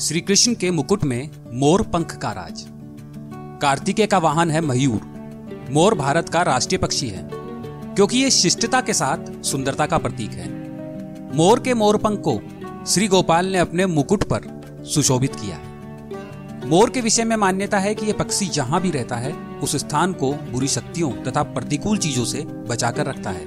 श्री कृष्ण के मुकुट में मोर पंख का राज। कार्तिकेय का वाहन है मयूर। मोर भारत का राष्ट्रीय पक्षी है, क्योंकि ये शिष्टता के साथ सुंदरता का प्रतीक है। मोर के मोर पंख को श्री गोपाल ने अपने मुकुट पर सुशोभित किया है। मोर के विषय में मान्यता है कि यह पक्षी जहाँ भी रहता है, उस स्थान को बुरी शक्तियों तथा प्रतिकूल चीज़ों से बचाकर रखता है।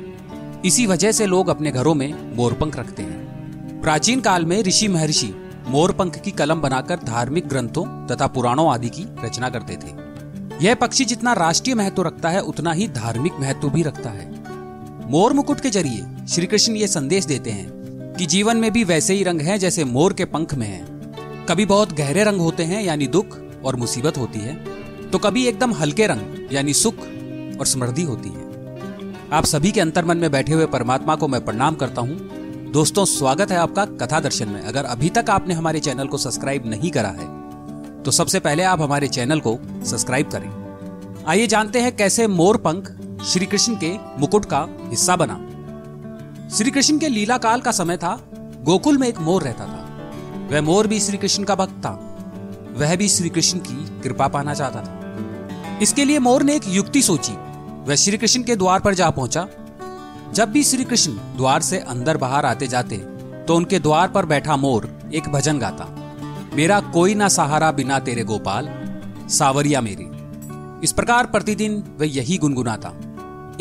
इसी वजह से लोग अपने घरों में मोरपंख रखते हैं। प्राचीन काल में ऋषि महर्षि मोरपंख की कलम बनाकर धार्मिक ग्रंथों तथा पुराणों आदि की रचना करते थे। यह पक्षी जितना राष्ट्रीय महत्व रखता है, उतना ही धार्मिक महत्व भी रखता है। मोर मुकुट के ज़रिए श्री कृष्ण ये संदेश देते हैं कि जीवन में भी वैसे ही रंग हैं जैसे मोर के पंख में हैं। कभी बहुत गहरे रंग होते हैं, यानी दुख और मुसीबत होती है तो कभी एकदम हल्के रंग, यानी सुख और समृद्धि होती है। आप सभी के अंतर्मन में बैठे हुए परमात्मा को मैं प्रणाम करता हूँ। दोस्तों, स्वागत है आपका कथा दर्शन में। अगर अभी तक आपने हमारे चैनल को सब्सक्राइब नहीं करा है तो सबसे पहले आप हमारे चैनल को सब्सक्राइब करें। आइए जानते हैं कैसे मोर पंख श्री कृष्ण के मुकुट का हिस्सा बना। श्री कृष्ण के लीला काल का समय था, गोकुल में एक मोर रहता था। वह मोर भी श्री कृष्ण का भक्त था। वह भी श्री कृष्ण की कृपा पाना चाहता था। इसके लिए मोर ने एक युक्ति सोची। वह श्री कृष्ण के द्वार पर जा पहुँचा जब भी श्री कृष्ण द्वार से अंदर बाहर आते जाते तो उनके द्वार पर बैठा मोर एक भजन गाता। मेरा कोई ना सहारा बिना तेरे गोपाल, सावरिया मेरी। इस प्रकार प्रतिदिन वह यही गुनगुनाता।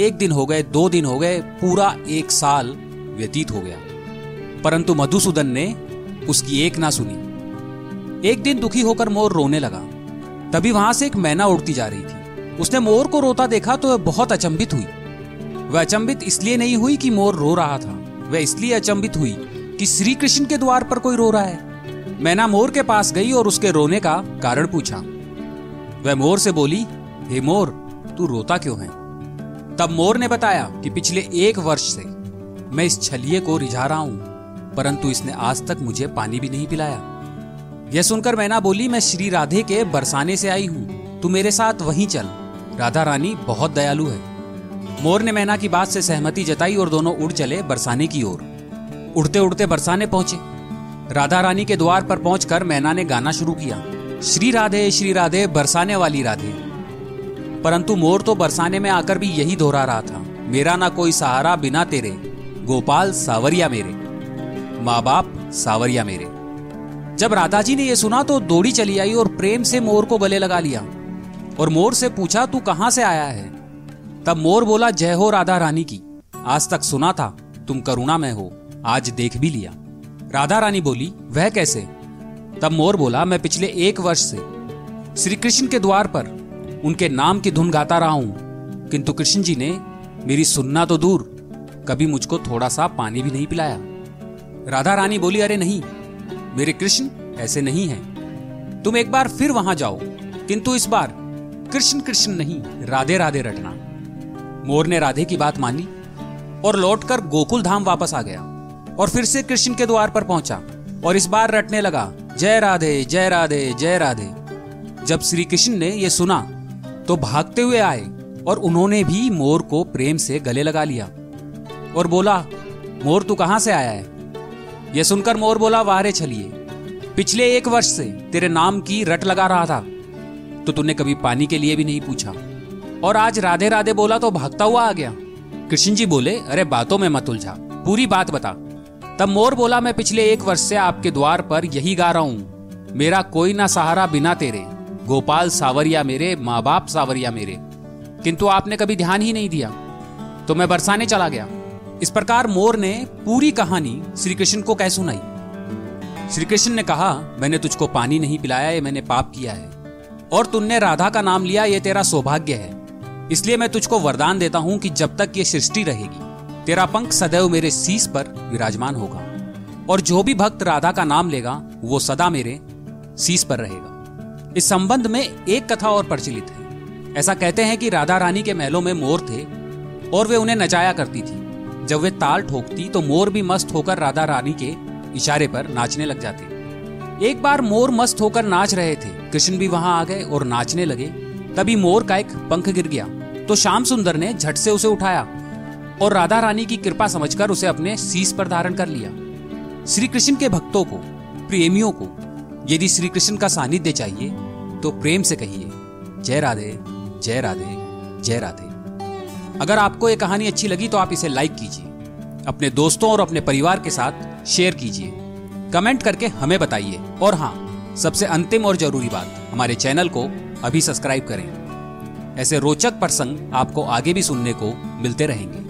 एक दिन हो गए, दो दिन हो गए, पूरा एक साल व्यतीत हो गया। परंतु मधुसूदन ने उसकी एक ना सुनी। एक दिन दुखी होकर मोर रोने लगा। तभी वहाँ से एक मैना उड़ती जा रही थी। उसने मोर को रोता देखा तो वह बहुत अचंभित हुई। वह अचंबित इसलिए नहीं हुई कि मोर रो रहा था। वह इसलिए अचंबित हुई कि श्री कृष्ण के द्वार पर कोई रो रहा है। मैना मोर के पास गई और उसके रोने का कारण पूछा। वह मोर से बोली, हे मोर, तू रोता क्यों है? तब मोर ने बताया कि पिछले एक वर्ष से मैं इस छलिए को रिझा रहा हूँ, परंतु इसने आज तक मुझे पानी भी नहीं पिलाया। यह सुनकर मैना बोली, मैं श्री राधे के बरसाने से आई हूँ। तू मेरे साथ वहीं चल। राधा रानी बहुत दयालु है। मोर ने मैना की बात से सहमति जताई और दोनों उड़ चले बरसाने की ओर। उड़ते उड़ते बरसाने पहुँचे। राधा रानी के द्वार पर पहुंचकर मैना ने गाना शुरू किया। श्री राधे श्री राधे, बरसाने वाली राधे। परंतु मोर तो बरसाने में आकर भी यही दोहरा रहा था। मेरा ना कोई सहारा बिना तेरे। गोपाल, सावरिया मेरे। माँ बाप सावरिया मेरे। जब राधा जी ने यह सुना तो दौड़ी चली आई और प्रेम से मोर को गले लगा लिया। और मोर से पूछा, तू कहाँ से आया है? तब मोर बोला, जय हो राधा रानी की। आज तक सुना था, तुम करुणा में हो। आज देख भी लिया। राधा रानी बोली, वह कैसे? तब मोर बोला, मैं पिछले एक वर्ष से श्री कृष्ण के द्वार पर उनके नाम की धुन गाता रहा हूँ। किंतु कृष्ण जी ने मेरी सुनना तो दूर, कभी मुझको थोड़ा सा पानी भी नहीं पिलाया। राधा रानी बोली, अरे नहीं, मेरे कृष्ण ऐसे नहीं है। तुम एक बार फिर वहाँ जाओ। किंतु इस बार कृष्ण कृष्ण नहीं, राधे राधे रटना। मोर ने राधे की बात मानी और लौटकर गोकुल धाम वापस आ गया और फिर से कृष्ण के द्वार पर पहुँचा और इस बार रटने लगा, जय राधे जय राधे जय राधे। जब श्री कृष्ण ने यह सुना तो भागते हुए आए और उन्होंने भी मोर को प्रेम से गले लगा लिया और बोला, मोर, तू कहाँ से आया है? यह सुनकर मोर बोला, वारे छलिए पिछले एक वर्ष से तेरे नाम की रट लगा रहा था तो तूने कभी पानी के लिए भी नहीं पूछा। और आज राधे राधे बोला तो भागता हुआ आ गया। कृष्ण जी बोले, अरे बातों में मत उलझा, पूरी बात बता। तब मोर बोला, मैं पिछले एक वर्ष से आपके द्वार पर यही गा रहा हूँ। मेरा कोई ना सहारा बिना तेरे। गोपाल सावरिया मेरे माँ बाप सावरिया मेरे। किंतु आपने कभी ध्यान ही नहीं दिया। तो मैं बरसाने चला गया। इस प्रकार मोर ने पूरी कहानी श्री कृष्ण को कह सुनाई। श्री कृष्ण ने कहा, मैंने तुझको पानी नहीं पिलाया, ये मैंने पाप किया है। और तुमने राधा का नाम लिया, ये तेरा सौभाग्य है। इसलिए मैं तुझको वरदान देता हूँ कि जब तक ये सृष्टि रहेगी, तेरा पंख सदैव मेरे सीस पर विराजमान होगा, और जो भी भक्त राधा का नाम लेगा, वो सदा मेरे सीस पर रहेगा। इस संबंध में एक कथा और प्रचलित है। ऐसा कहते हैं कि राधा रानी के महलों में मोर थे, और वे उन्हें नचाया करती थी। जब वे ताल ठोकती तो मोर भी मस्त होकर राधा रानी के इशारे पर नाचने लग जाते। एक बार मोर मस्त होकर नाच रहे थे। कृष्ण भी वहाँ आ गए और नाचने लगे। तभी मोर का एक पंख गिर गया। तो श्याम सुंदर ने झट से उसे उठाया और राधा रानी की कृपा समझकर उसे अपने शीश पर धारण कर लिया। श्री कृष्ण के भक्तों को, प्रेमियों को, यदि श्री कृष्ण का सानिध्य चाहिए तो प्रेम से कहिए, जय राधे जय राधे जय राधे। अगर आपको ये कहानी अच्छी लगी तो आप इसे लाइक कीजिए, अपने दोस्तों और अपने परिवार के साथ शेयर कीजिए, कमेंट करके हमें बताइए। और हाँ सबसे अंतिम और ज़रूरी बात, हमारे चैनल को अभी सब्सक्राइब करें। ऐसे रोचक प्रसंग आपको आगे भी सुनने को मिलते रहेंगे।